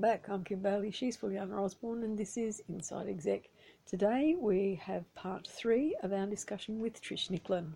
Welcome back. I'm Kim Bailey. She's Fuliana Osborne, and this is Inside Exec. Today we have part three of our discussion with Trish Nicklin.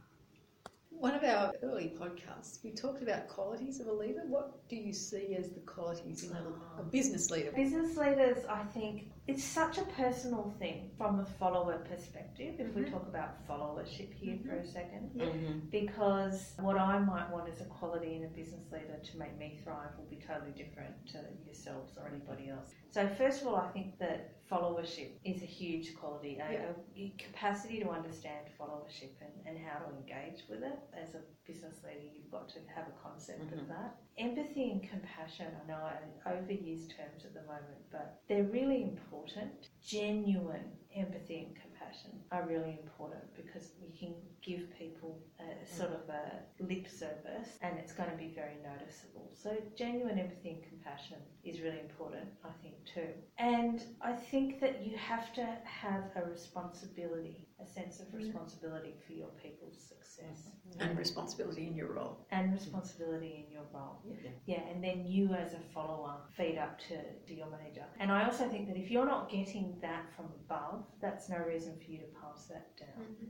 One of our early podcasts, we talked about qualities of a leader. What do you see as the qualities in a, a business leader? Business leaders, I think, it's such a personal thing from a follower perspective. If we Mhm. talk about followership here for a 2nd Mhm. because what I might want as a quality in a business leader to make me thrive will be totally different to yourselves or anybody else. So, first of all, I think that followership is a huge quality, a, Yeah. a capacity to understand followership and, and how to engage with it. As a business leader, you've got to have a concept of that. Empathy and compassion, I know I overuse terms at the moment, but they're really important. Genuine empathy and compassion are really important because you can give people a sort of a lip service and it's going to be very noticeable. So, genuine empathy and compassion is really important, I think, too. And I think that you have to have a responsibility, a sense of mm-hmm. responsibility for your people's success mm-hmm. And responsibility in your role. and responsibility in your role. Yeah. Yeah, and then you as a follower feed up to, to your manager. And I also think that if you're not getting that from above, that's no reason for you to pass that down. Mm-hmm.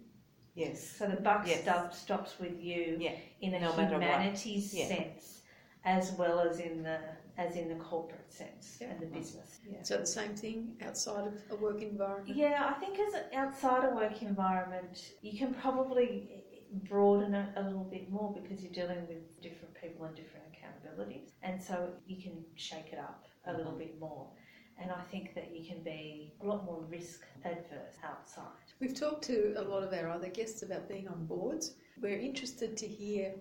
Yes. So the buck Yes. stop, stops with you Yeah. in a No matter what. humanities Yeah. sense as well as in the as in the corporate sense Yeah. and the business. Yeah. So the same thing outside of a work environment. Yeah, I think as outside a work environment, you can probably broaden it a little bit more because you're dealing with different people and different accountabilities, and so you can shake it up a little mm-hmm. bit more. And I think that you can be a lot more risk adverse outside. We've talked to a lot of our other guests about being on boards. We're interested to hear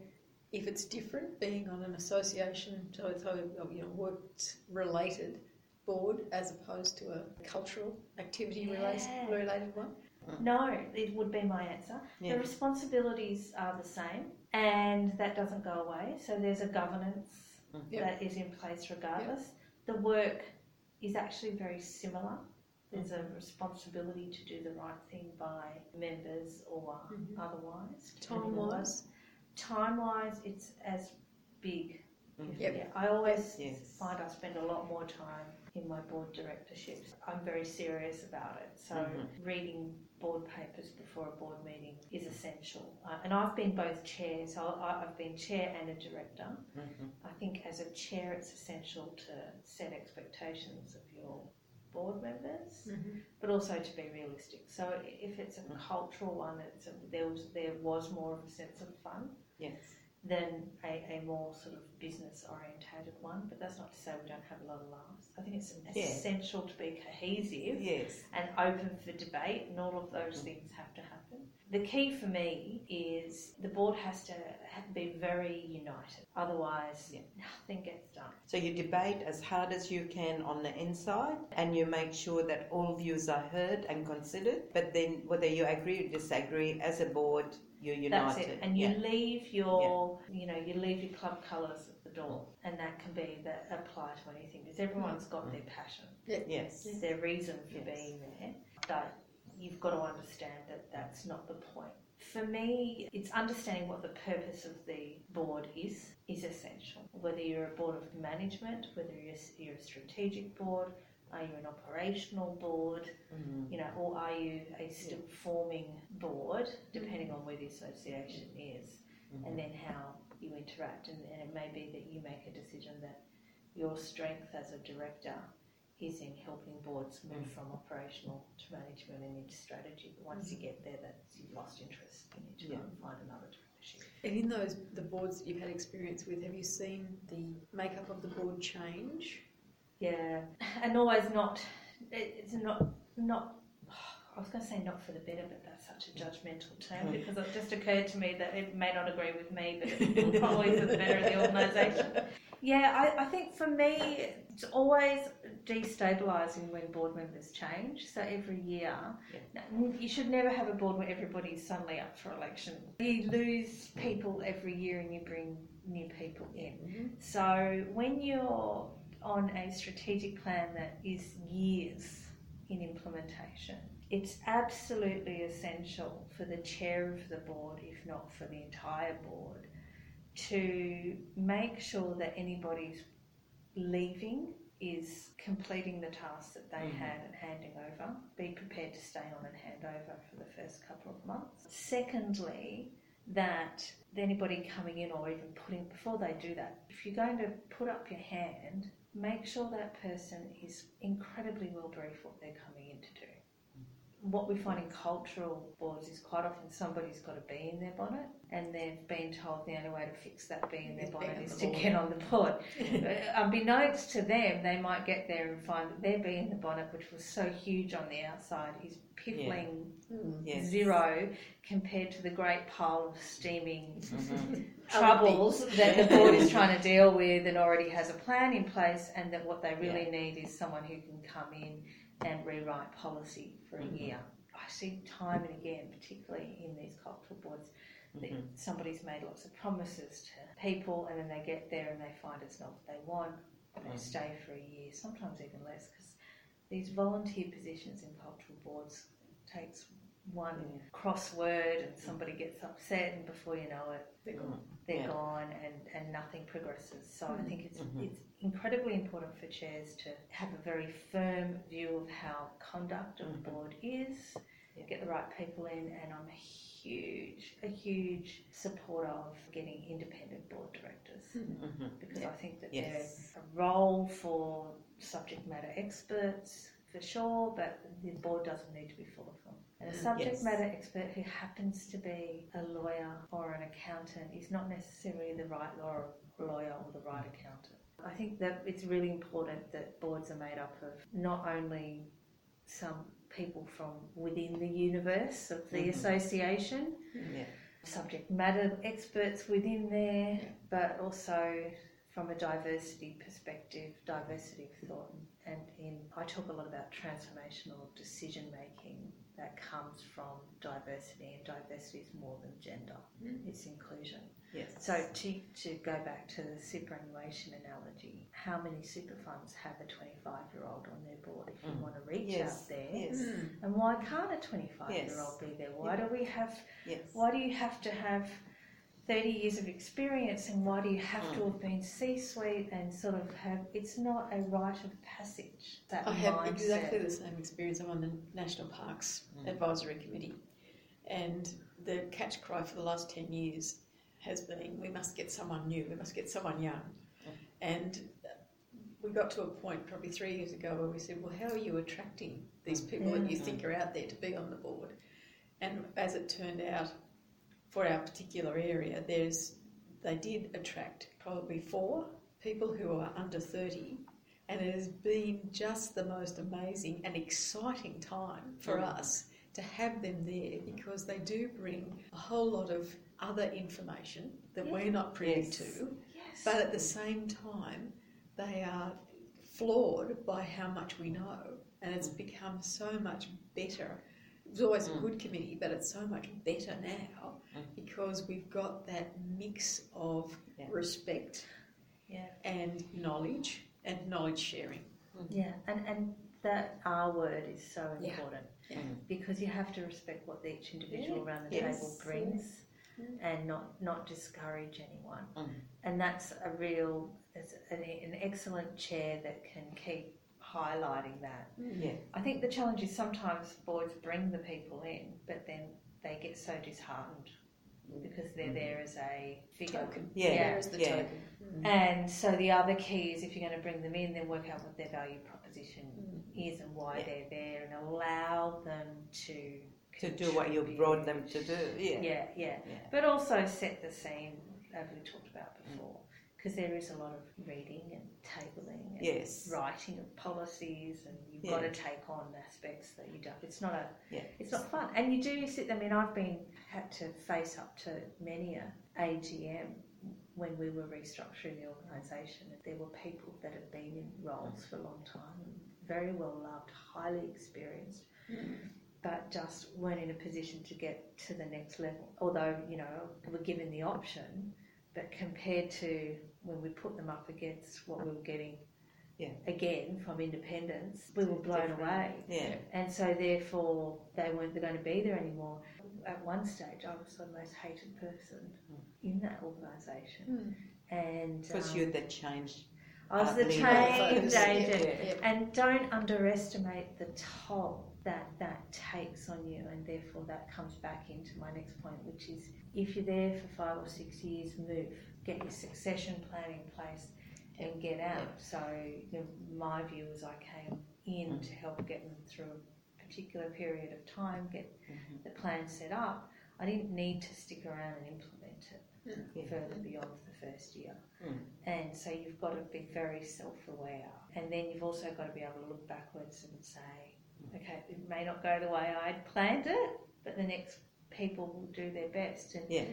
if it's different being on an association, so it's a you know work related board as opposed to a cultural activity related Yeah. related one. No, it would be my answer. Yeah. The responsibilities are the same, and that doesn't go away. So there's a governance Mm. That is in place regardless. The work is actually very similar. There's a responsibility to do the right thing by members or Mhm. otherwise. Time wise, Time wise, it's as big. Mhm. Yep. Yeah, I always Yes. find I spend a lot more time in my board directorships. I'm very serious about it. So Mhm. reading board papers before a board meeting is essential. Uh, and I've been both chairs. So I, I've been chair and a director. Mhm. I think as a chair, it's essential to set expectations of your board members, but also to be realistic. So if it's a Mm. cultural one, it's a, there was there was more of a sense of fun Yes. than a, a more sort of business orientated one. But that's not to say we don't have a lot of laughs. I think it's Yeah. essential to be cohesive Yes. and open for debate, and all of those mm-hmm. things have to happen. The key for me is the board has to be very united, otherwise, Yeah. nothing gets done. So you debate as hard as you can on the inside, and you make sure that all views are heard and considered. But then, whether you agree or disagree, as a board, you're united. That's it. And you yeah. leave your, you know, you leave your club colours at the door, and that can be that apply to anything because everyone's got their passion. Yes. It's their reason for Yes. being there, but you've got to understand that that's not the point. For me, it's understanding what the purpose of the board is is essential. Whether you're a board of management, whether you're, you're a strategic board, are you an operational board, Mhm. you know, or are you a still forming board, depending on where the association is, Mhm. and then how you interact. And, and it may be that you make a decision that your strength as a director is in helping boards move from operational to management and into strategy. But once you get there, that's you've lost interest. You need to go and find another directorship. And in those the boards that you've had experience with, have you seen the makeup of the board change? Yeah, and always not. It's not not. I was going to say not for the better, but that's such a judgmental term mm. because it just occurred to me that it may not agree with me, but it's probably for the better of the organisation. Yeah, I, I think for me, it's always destabilising when board members change. So every year, n- you should never have a board where everybody's suddenly up for election. You lose people every year and you bring new people in. Mm-hmm. So when you're on a strategic plan that is years in implementation, it's absolutely essential for the chair of the board, if not for the entire board, to make sure that anybody's leaving is completing the tasks that they Mhm. had and handing over. Be prepared to stay on and hand over for the first couple of months. Secondly, that anybody coming in or even putting before they do that, if you're going to put up your hand, make sure that person is incredibly well briefed what they're coming in to do. What we find in cultural boards is quite often somebody's got a bee in their bonnet and they've been told the only way to fix that bee in their Is bonnet on is the to board. get on the board. Uh, Unbeknownst to them, they might get there and find that their bee in the bonnet, which was so huge on the outside, is piffling Mm. Yes. zero compared to the great pile of steaming Mhm. troubles that the board is trying to deal with and already has a plan in place, and that what they really need is someone who can come in and rewrite policy for a Mhm. year. I see time and again, particularly in these cultural boards, that Mhm. somebody's made lots of promises to people, and then they get there and they find it's not what they want. They Mhm. stay for a year, sometimes even less, because these volunteer positions in cultural boards takes one crossword and somebody gets upset, and before you know it, They're gone. they're Yeah. gone and, and nothing progresses. So I Mhm. think it's Mhm. it's incredibly important for chairs to have a very firm view of how conduct of the Mhm. board is, Yeah. get the right people in, and I'm a huge, a huge supporter of getting independent board directors Mhm. because Yeah. I think that Yes. there's a role for subject matter experts for sure, but the board doesn't need to be full of them. And a subject yes. matter expert who happens to be a lawyer or an accountant is not necessarily the right law, lawyer or the right accountant. I think that it's really important that boards are made up of not only some people from within the universe of the Mhm. association, Yeah. subject matter experts within there, Yeah. but also from a diversity perspective, diversity of thought. And in I talk a lot about transformational decision making that comes from diversity, and diversity is more than gender; Mm. it's inclusion. Yes. So to to go back to the superannuation analogy, how many super funds have a 25 year old on their board? If you Mm. want to reach Yes. out there, Yes. And why can't a 25 year old be there? Why do we have Yes. why do you have to have 30 years of experience and why do you have to hmm. have been C suite and sort of have it's not a rite of passage that I have mindset. exactly the same experience. I'm on the National Parks Mm. Advisory Committee, and the catch cry for the last 10 years has been we must get someone new, we must get someone young. Hmm. And we got to a point probably three years ago where we said, well, how are you attracting these people that you hmm. think are out there to be on the board? And as it turned out, for our particular area, there's they did attract probably four people who are under 30 and it has been just the most amazing and exciting time for Mm. us to have them there because they do bring a whole lot of other information that we're not privy Yes. to, yes. but at the same time, they are floored by how much we know, and it's become so much better. It was always a Mm. good committee, but it's so much better now Mm. Because we've got that mix of Yeah. respect yeah and knowledge and knowledge sharing. yeah and and that R word is so important Yeah. because you have to respect what each individual Yeah. around the Yes. table brings Mm. and not not discourage anyone Mm. and that's a real it's an, an excellent chair that can keep highlighting that Yeah. I think the challenge is sometimes boards bring the people in, but then they get so disheartened because they're there mm-hmm. as a figure. Token. Yeah. Yeah. There is the Yeah. token. Mm. And so the other key is if you're going to bring them in, then work out what their value proposition mm-hmm. is and why Yeah. they're there and allow them to To do what you contribute. brought them to do. Yeah. Yeah, yeah. Yeah. But also set the scene, as we talked about mm. before, because there is a lot of reading and tabling and Yes. writing of policies, and you've Yeah. got to take on aspects that you don't. It's not a. Yeah. It's not fun, and you do sit. I mean, I've been had to face up to many a AGM when we were restructuring the organisation. There were people that had been in roles for a long time, very well loved, highly experienced, but just weren't in a position to get to the next level. Although, you know, we were given the option, but compared to when we put them up against what we were getting Yeah. again from independence, we were blown Different. away. Yeah. And so therefore they weren't going to be there anymore. At one stage I was the most hated person in that organisation. Mm. And Because um, you're the change. I was the change agent. yeah, yeah. And don't underestimate the toll that that takes on you, and therefore that comes back into my next point, which is if you're there for five or six years, move, get your succession plan in place, and get out. So you know, my view is I came in to help get them through a particular period of time, get Mhm. the plan set up. I didn't need to stick around and implement it Yeah. further beyond the first year. Mm. And so you've got to be very self aware. And then you've also got to be able to look backwards and say, okay, it may not go the way I'd planned it, but the next people will do their best. And, Yes.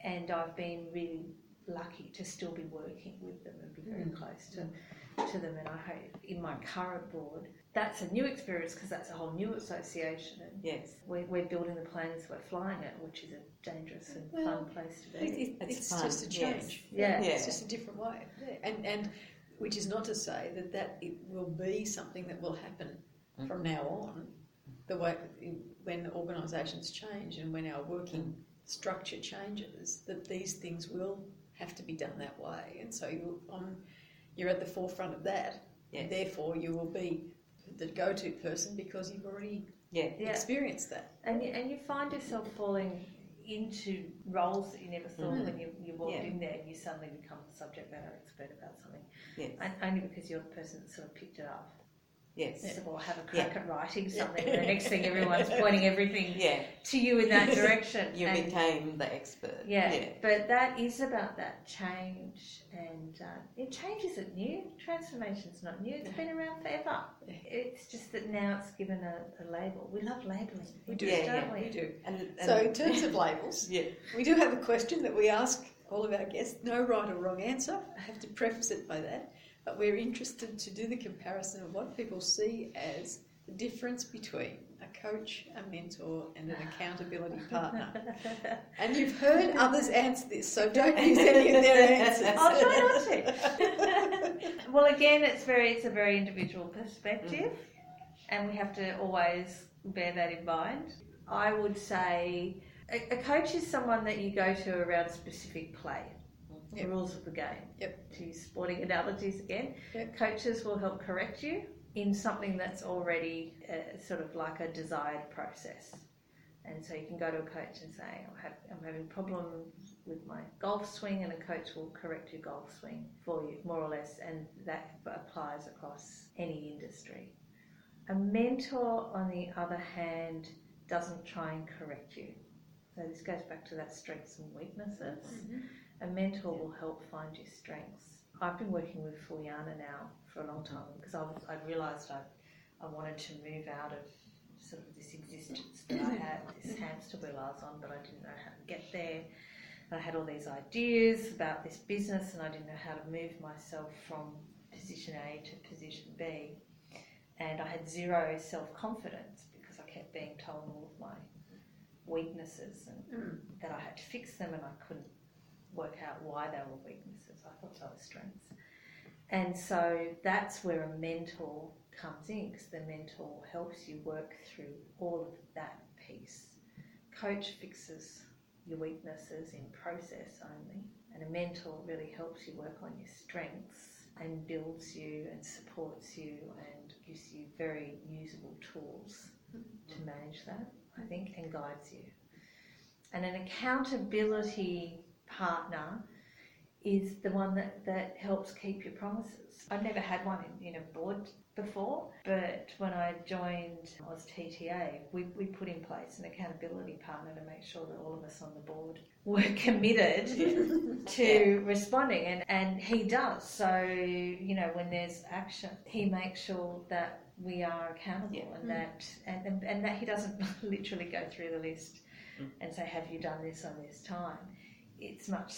and I've been really lucky to still be working with them and be very Mm. close to, to them. And I hope in my current board, that's a new experience because that's a whole new association. And Yes. we're, we're building the planes, we're flying it, which is a dangerous and Well, fun place to be. It, it, It's it's fun, just a yes. change. Yeah. Yeah. It's just a different way. Yeah. And and which is not to say that that it will be something that will happen hmm. from now on. The way when organisations change and when our working hmm. structure changes, that these things will have to be done that way. And so you on you're at the forefront of that. Yes. Therefore you will be the go-to person because you've already Yeah. Yeah. experienced that. And you, and you find yourself falling into roles that you never thought Mhm. when you, you walked Yeah. in there and you suddenly become a subject matter expert about something. Yes. And only because you're the person that sort of picked it up. Yes. So, well, have a Yeah. crack at writing something, and the next thing everyone's pointing everything Yeah. to you in that direction. You And- became the expert. yeah, Yeah. but that is about that change, and uh, it change isn't new. Transformation's not new. It's been around forever. It's just that now it's given a, a label. We love labeling. We do, Yeah, don't yeah, we? we do. And, and So in terms of labels, yeah. We do have a question that we ask all of our guests. No right or wrong answer. I have to preface it by that. But we're interested to do the comparison of what people see as the difference between a coach, a mentor, and an accountability partner. And you've heard others answer this, so don't use any of their answers. I'll try not to. well, again, it's very it's a very individual perspective, mm. and we have to always bear that in mind. I would say a, a coach is someone that you go to around a specific play, Yep. the rules of the game. Yep. To use sporting analogies again, Yep. coaches will help correct you in something that's already uh, sort of like a desired process. And so you can go to a coach and say, I'm, have, I'm having problems with my golf swing, and a coach will correct your golf swing for you, more or less, and that applies across any industry. A mentor, on the other hand, doesn't try and correct you. So this goes back to that strengths and weaknesses. A mentor will help find your strengths. I've been working with Fuliana now for a long time because I, was- I realised I, I wanted to move out of sort of this existence that I had, this hamster wheel I was on, but I didn't know how to get there. And I had all these ideas about this business and I didn't know how to move myself from position A to position B. And I had zero self confidence because I kept being told all of my weaknesses and Mm. that I had to fix them and I couldn't work out why they were weaknesses. I thought they were strengths. And so that's where a mentor comes in because the mentor helps you work through all of that piece. Coach fixes your weaknesses in process only, and a mentor really helps you work on your strengths and builds you and supports you and gives you very usable tools to mm-hmm. manage that, I think, and guides you. And an accountability partner is the one that, that helps keep your promises. I've never had one in, in a board before, but when I joined Oz TTA, we, we put in place an accountability partner to make sure that all of us on the board were committed to responding and, and he does. So, you know, when there's action, he makes sure that we are accountable Yeah. and that and, and, and that he doesn't literally go through the list Mm. and say, Have you done this on this time? It's much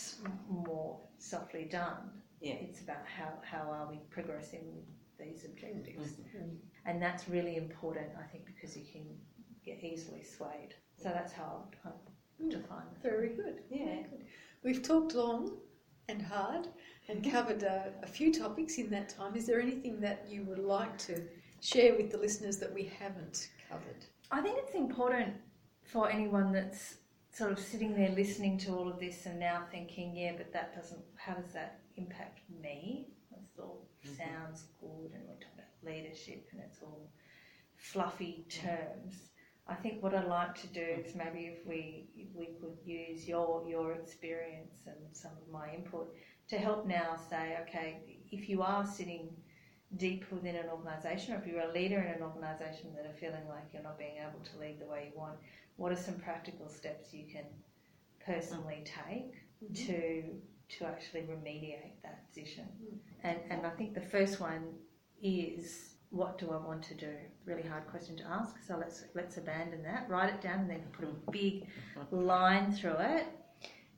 more softly done. Yeah. It's about how, how are we progressing with these objectives. Mhm. And that's really important, I think, because you can get easily swayed. So that's how I I define it. Very good. Yeah. Very good. We've talked long and hard and covered uh, a few topics in that time. Is there anything that you would like to share with the listeners that we haven't covered? I think it's important for anyone that's sort of sitting there listening to all of this and now thinking, yeah, but that doesn't, how does that impact me? That's all mm-hmm. sounds good and we're talking about leadership and it's all fluffy terms. I think what I'd like to do is maybe if we if we could use your your experience and some of my input to help now say, okay, if you are sitting deep within an organisation, or if you're a leader in an organisation that are feeling like you're not being able to lead the way you want, what are some practical steps you can personally take mm-hmm. to to actually remediate that position? Mm-hmm. And and I think the first one is what do I want to do? Really hard question to ask. So let's let's abandon that. Write it down and then put a big line through it.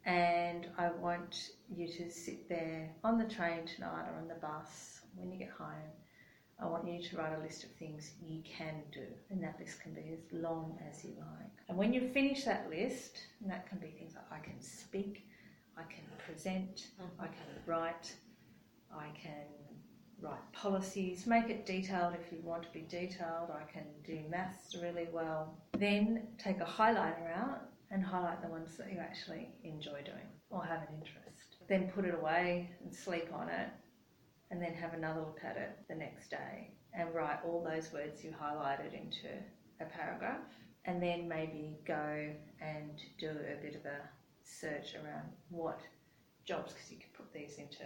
And I want you to sit there on the train tonight or on the bus when you get home. I want you to write a list of things you can do, and that list can be as long as you like. And when you finish that list, and that can be things like I can speak, I can present, I can write, I can write policies, make it detailed if you want to be detailed. I can do maths really well. Then take a highlighter out and highlight the ones that you actually enjoy doing or have an interest. Then put it away and sleep on it, and then have another look at it the next day and write all those words you highlighted into a paragraph. And then maybe go and do a bit of a search around what jobs, because you can put these into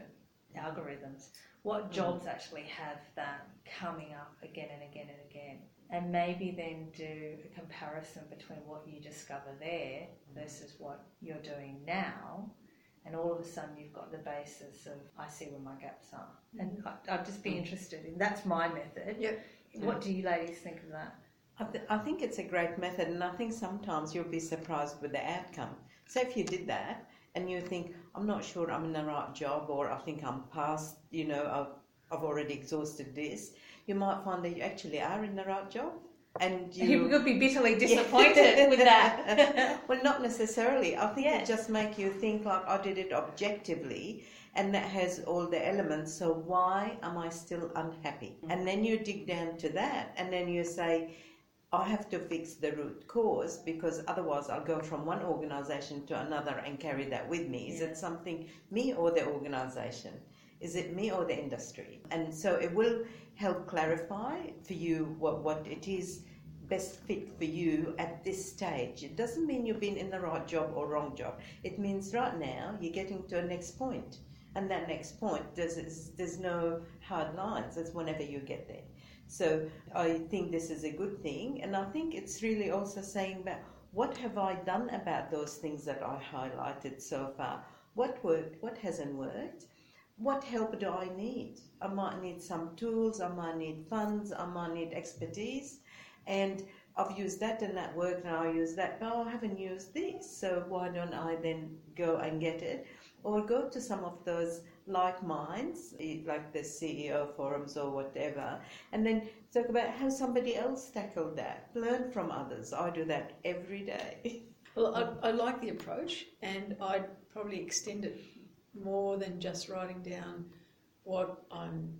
algorithms, what mm. jobs actually have that coming up again and again and again. And maybe then do a comparison between what you discover there versus what you're doing now. And all of a sudden, you've got the basis of I see where my gaps are. And mm. I, would just be mm. interested in that's my method. Yep. What do you ladies think of that? I, th- I think it's a great method, and I think sometimes you'll be surprised with the outcome. So if you did that, and you think, I'm not sure I'm in the right job, or I think I'm past, you know, I've, I've already exhausted this, you might find that you actually are in the right job. And you, could be bitterly disappointed with that. well, not necessarily. I think yeah. it just make you think like I did it objectively, and that has all the elements. So why am I still unhappy? Mm-hmm. And then you dig down to that, and then you say, I have to fix the root cause because otherwise I'll go from one organization to another and carry that with me. Is yeah. it something me or the organization? Is it me or the industry? And so it will help clarify for you what, what it is best fit for you at this stage. It doesn't mean you've been in the right job or wrong job. It means right now you're getting to a next point. And that next point, there's, there's no hard lines. It's whenever you get there. So I think this is a good thing, and I think it's really also saying that what have I done about those things that I highlighted so far? What worked? What hasn't worked? What help do I need? I might need some tools, I might need funds, I might need expertise, and I've used that and that worked, and I'll use that, but I haven't used this, so why don't I then go and get it? Or go to some of those like minds, eh, like the CEO forums or whatever, and then talk about how somebody else tackled that. Learn from others. I do that every day. Well, I, I like the approach, and I'd probably extend it more than just writing down what I'm,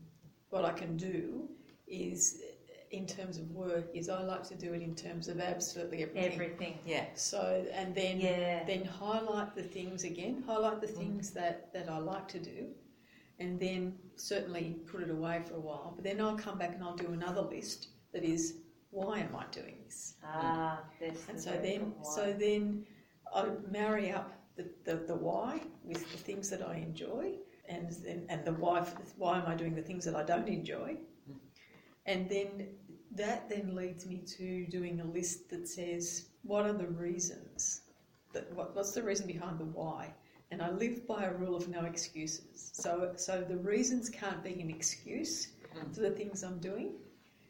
what I can do. Is in terms of work is I like to do it in terms of absolutely everything. Everything. Yeah. So and then yeah. then highlight the things again. Highlight the mm. things mm. that that I like to do, and then certainly put it away for a while. But then I'll come back and I'll do another list that is why am I doing this? Ah, and so then so then I marry up the, the, the why with the things that I enjoy, and and, and the why why am I doing the things that I don't enjoy? Hmm. And then that then leads me to doing a list that says what are the reasons that what, what's the reason behind the why? And I live by a rule of no excuses. So so the reasons can't be an excuse hmm. for the things I'm doing.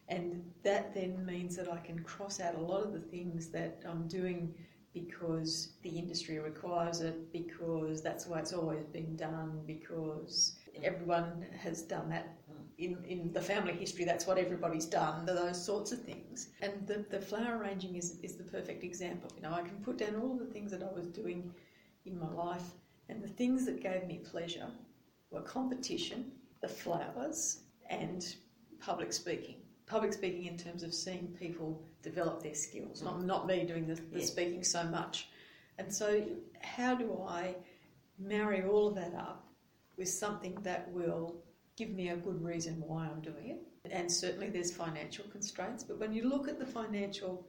And that then means that I can cross out a lot of the things that I'm doing because the industry requires it because that's why it's always been done because everyone has done that in, in the family history, that's what everybody's done, those sorts of things. And the, the flower arranging is, is the perfect example. You know, I can put down all the things that I was doing in my life, and the things that gave me pleasure were competition, the flowers, and public speaking. Public speaking in terms of seeing people develop their skills, not, not me doing the, the yeah. speaking so much. And so, how do I marry all of that up with something that will give me a good reason why I'm doing it. And certainly there's financial constraints, but when you look at the financial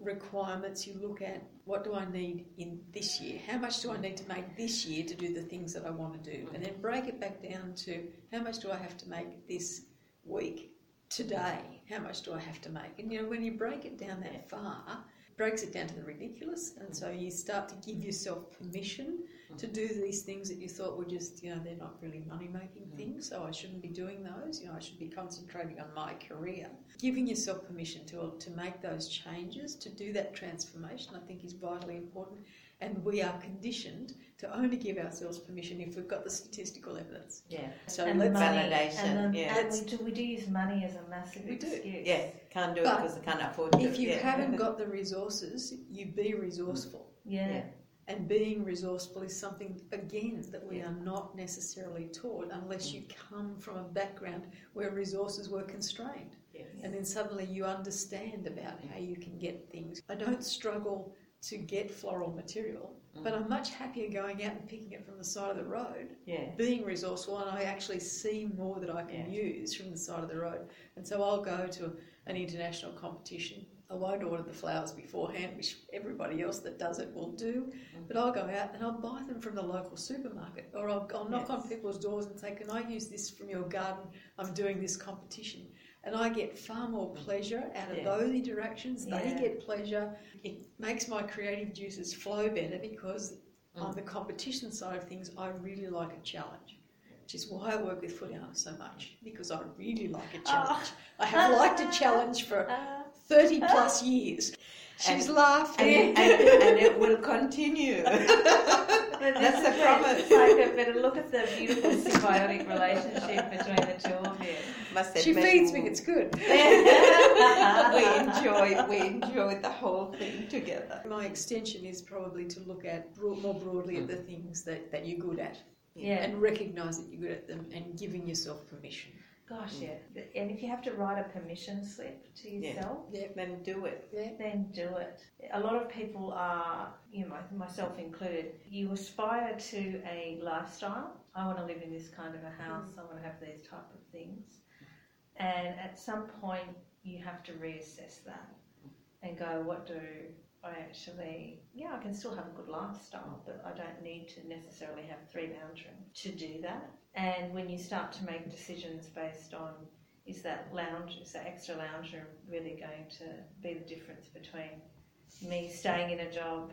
requirements, you look at what do I need in this year? How much do I need to make this year to do the things that I want to do? And then break it back down to how much do I have to make this week, today? How much do I have to make? And you know, when you break it down that far, it breaks it down to the ridiculous. And so you start to give yourself permission to do these things that you thought were just, you know, they're not really money making mm. things, so I shouldn't be doing those. You know, I should be concentrating on my career. Giving yourself permission to, to make those changes, to do that transformation, I think is vitally important. And we are conditioned to only give ourselves permission if we've got the statistical evidence. Yeah. So and let's validation. And, the, yeah. and we, do, we do use money as a massive we excuse. Do. Yeah, can't do but it because I can't afford it. If you yeah. haven't got the resources, you be resourceful. Yeah. yeah. And being resourceful is something, again, that we are not necessarily taught unless you come from a background where resources were constrained. Yes. And then suddenly you understand about how you can get things. I don't struggle to get floral material, mm. but I'm much happier going out and picking it from the side of the road, yeah. being resourceful, and I actually see more that I can yeah. use from the side of the road. And so I'll go to an international competition I won't order the flowers beforehand, which everybody else that does it will do. But I'll go out and I'll buy them from the local supermarket, or I'll, I'll knock yes. on people's doors and say, "Can I use this from your garden? I'm doing this competition." And I get far more pleasure out of yeah. those interactions. Yeah. They get pleasure. It makes my creative juices flow better because mm. on the competition side of things, I really like a challenge which is why I work with Fuliana so much because I really like a challenge. Oh. I have liked a challenge for uh. 30 plus years. She's and, laughing. And, and, and, it will continue. That's the promise. Like but look at the beautiful symbiotic relationship between the two of you. She feeds me, it's good. we enjoy we enjoy the whole thing together. My extension is probably to look at more broadly at hmm. the things that, that you're good at. Yeah. And recognise that you're good at them and giving yourself permission. Gosh, yeah. And if you have to write a permission slip to yourself, yeah, yeah then do it. Yeah. Then do it. A lot of people are, you know, myself included, you aspire to a lifestyle. I want to live in this kind of a house. Mm. I want to have these type of things. And at some point, you have to reassess that and go, what do I actually, yeah, I can still have a good lifestyle, but I don't need to necessarily have three bedroom to do that. And when you start to make decisions based on is that lounge, is that extra lounge room really going to be the difference between me staying in a job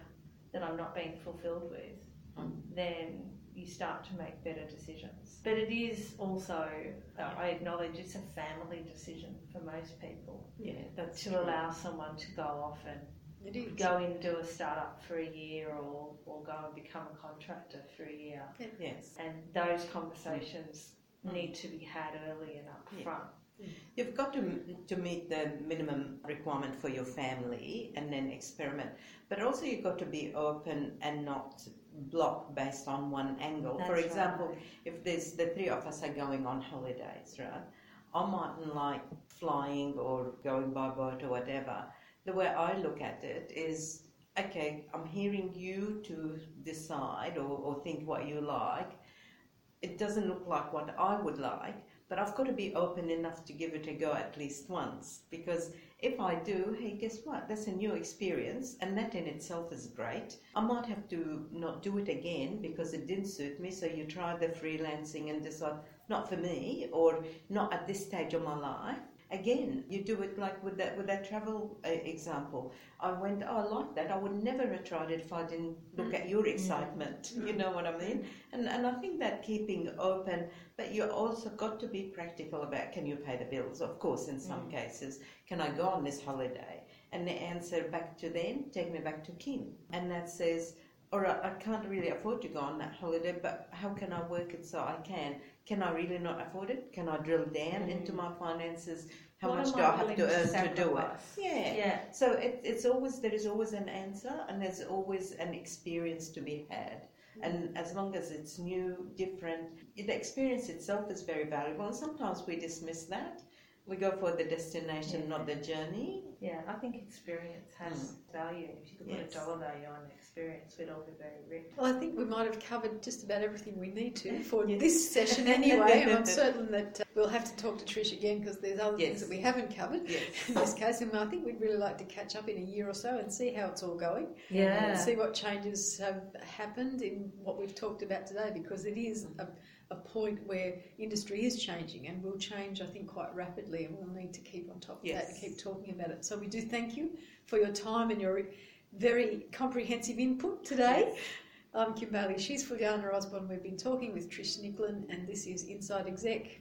that I'm not being fulfilled with, then you start to make better decisions. But it is also, uh, I acknowledge, it's a family decision for most people. Yeah, to true. allow someone to go off and go in and do a startup for a year or, or go and become a contractor for a year. Yes. And those conversations mm. need to be had early and up front. You've got to, to meet the minimum requirement for your family and then experiment. But also, you've got to be open and not block based on one angle. That's for example, right. if there's the three of us are going on holidays, right? I mightn't like flying or going by boat or whatever the way I look at it is okay, I'm hearing you to decide or, or think what you like. It doesn't look like what I would like, but I've got to be open enough to give it a go at least once because if I do, hey, guess what? That's a new experience, and that in itself is great. I might have to not do it again because it didn't suit me. So you try the freelancing and decide, not for me, or not at this stage of my life again, you do it like with that with that travel uh, example. I went, oh, I like that. I would never have tried it if I didn't look at your excitement. You know what I mean? And and I think that keeping open, but you also got to be practical about can you pay the bills? Of course, in some mm. cases, can I go on this holiday? And the answer back to them, take me back to Kim, and that says. or I can't really afford to go on that holiday, but how can I work it so I can? can I really not afford it? Can I drill down mm. into my finances? How what much do I, I have to earn to, to, do it? Yeah. Yeah. So it, it's always there is always an answer and there's always an experience to be had. Mm. And as long as it's new, different, the experience itself is very valuable. And sometimes we dismiss that we go for the destination, yeah. not the journey. Yeah, I think experience has mm. value. If you could put a dollar value on experience, we'd all be very rich. Well, I think we might have covered just about everything we need to for yes. this session anyway, and I'm certain that uh, we'll have to talk to Trish again because there's other yes. things that we haven't covered in this case. And I think we'd really like to catch up in a year or so and see how it's all going. Yeah. And see what changes have happened in what we've talked about today because it is a a point where industry is changing and will change, I think, quite rapidly, and we'll need to keep on top of yes. that and keep talking about it. So we do thank you for your time and your very comprehensive input today. Yes. I'm Kim Bailey. She's Fuliana Osborne. We've been talking with Trish Nicklin, and this is Inside Exec.